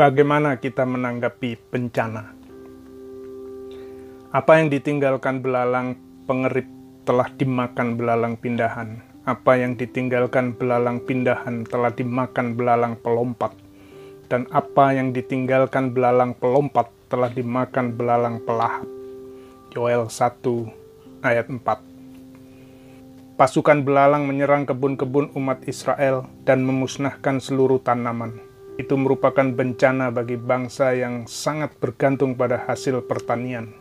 Bagaimana kita menanggapi bencana? Apa yang ditinggalkan belalang pengerip telah dimakan belalang pindahan. Apa yang ditinggalkan belalang pindahan telah dimakan belalang pelompat. Dan apa yang ditinggalkan belalang pelompat telah dimakan belalang pelahap. Yoel 1 ayat 4 Pasukan belalang menyerang kebun-kebun umat Israel dan memusnahkan seluruh tanaman. Itu merupakan bencana bagi bangsa yang sangat bergantung pada hasil pertanian.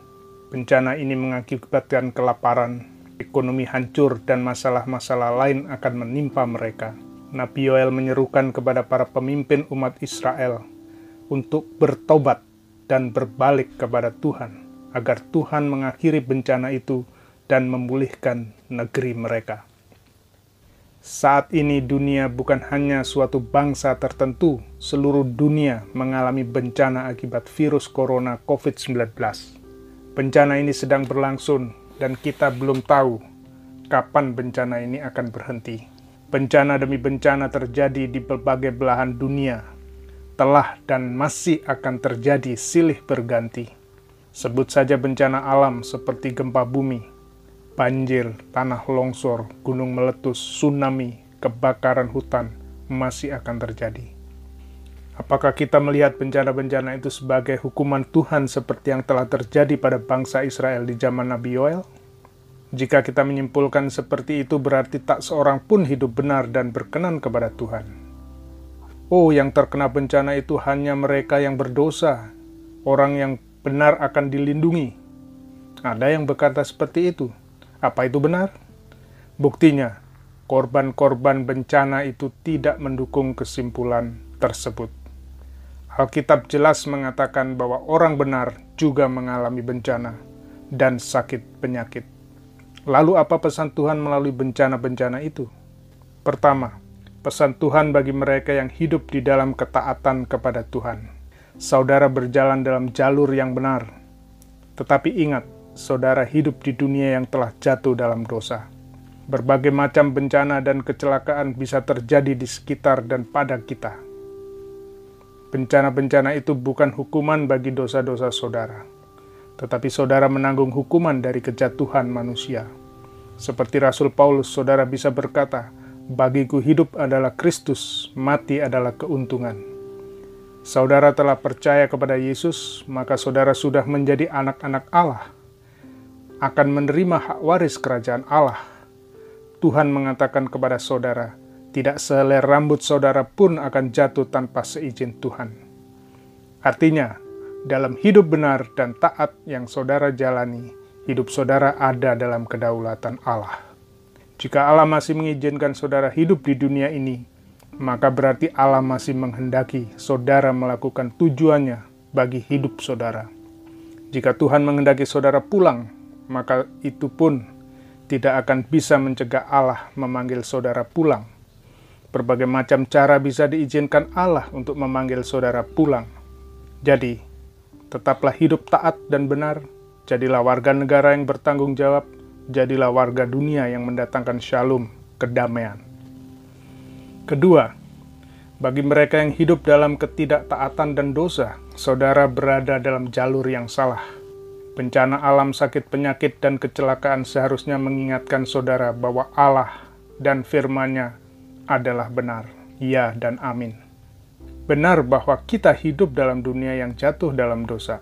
Bencana ini mengakibatkan kelaparan, ekonomi hancur, dan masalah-masalah lain akan menimpa mereka. Nabi Yoel menyerukan kepada para pemimpin umat Israel untuk bertobat dan berbalik kepada Tuhan, agar Tuhan mengakhiri bencana itu dan memulihkan negeri mereka. Saat ini dunia bukan hanya suatu bangsa tertentu, seluruh dunia mengalami bencana akibat virus corona COVID-19 Bencana ini sedang berlangsung dan kita belum tahu kapan bencana ini akan berhenti. Bencana demi bencana terjadi di berbagai belahan dunia, telah dan masih akan terjadi silih berganti. Sebut saja bencana alam seperti gempa bumi, banjir, tanah longsor, gunung meletus, tsunami, kebakaran hutan masih akan terjadi. Apakah kita melihat bencana-bencana itu sebagai hukuman Tuhan seperti yang telah terjadi pada bangsa Israel di zaman Nabi Yoel? Jika kita menyimpulkan seperti itu berarti tak seorang pun hidup benar dan berkenan kepada Tuhan. Oh, yang terkena bencana itu hanya mereka yang berdosa. Orang yang benar akan dilindungi. Ada yang berkata seperti itu. Apa itu benar? Buktinya, korban-korban bencana itu tidak mendukung kesimpulan tersebut. Alkitab jelas mengatakan bahwa orang benar juga mengalami bencana dan sakit penyakit. Lalu apa pesan Tuhan melalui bencana-bencana itu? Pertama, pesan Tuhan bagi mereka yang hidup di dalam ketaatan kepada Tuhan. Saudara berjalan dalam jalur yang benar. Tetapi ingat, saudara hidup di dunia yang telah jatuh dalam dosa. Berbagai macam bencana dan kecelakaan bisa terjadi di sekitar dan pada kita Bencana-bencana itu bukan hukuman bagi dosa-dosa saudara, tetapi saudara menanggung hukuman dari kejatuhan manusia. Seperti Rasul Paulus, saudara bisa berkata, "Bagiku hidup adalah Kristus, mati adalah keuntungan." Saudara telah percaya kepada Yesus, maka saudara sudah menjadi anak-anak Allah, akan menerima hak waris kerajaan Allah. Tuhan mengatakan kepada saudara, tidak sehelai rambut saudara pun akan jatuh tanpa seizin Tuhan. Artinya, dalam hidup benar dan taat yang saudara jalani, hidup saudara ada dalam kedaulatan Allah. Jika Allah masih mengizinkan saudara hidup di dunia ini, maka berarti Allah masih menghendaki saudara melakukan tujuannya bagi hidup saudara. Jika Tuhan menghendaki saudara pulang, maka itu pun tidak akan bisa mencegah Allah memanggil saudara pulang Berbagai macam cara bisa diizinkan Allah untuk memanggil saudara pulang. Jadi, tetaplah hidup taat dan benar, jadilah warga negara yang bertanggung jawab, jadilah warga dunia yang mendatangkan shalom, kedamaian. Kedua, bagi mereka yang hidup dalam ketidaktaatan dan dosa, saudara berada dalam jalur yang salah. Bencana alam, sakit, penyakit, dan kecelakaan seharusnya mengingatkan saudara bahwa Allah dan firman-Nya adalah benar. Ya dan amin. Benar bahwa kita hidup dalam dunia yang jatuh dalam dosa,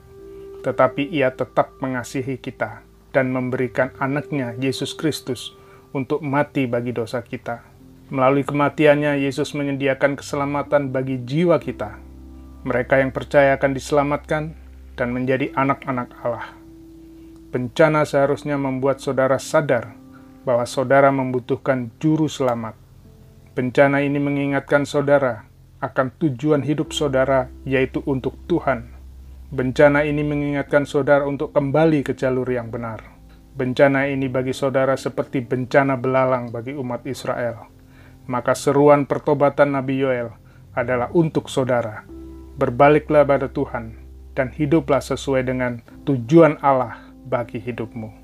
tetapi ia tetap mengasihi kita dan memberikan anaknya Yesus Kristus untuk mati bagi dosa kita. Melalui kematiannya, Yesus menyediakan keselamatan bagi jiwa kita. Mereka yang percaya akan diselamatkan dan menjadi anak-anak Allah. Bencana seharusnya membuat saudara sadar bahwa saudara membutuhkan juru selamat Bencana ini mengingatkan saudara akan tujuan hidup saudara, yaitu untuk Tuhan. Bencana ini mengingatkan saudara untuk kembali ke jalur yang benar. Bencana ini bagi saudara seperti bencana belalang bagi umat Israel. Maka seruan pertobatan Nabi Yoel adalah untuk saudara. Berbaliklah pada Tuhan dan hiduplah sesuai dengan tujuan Allah bagi hidupmu.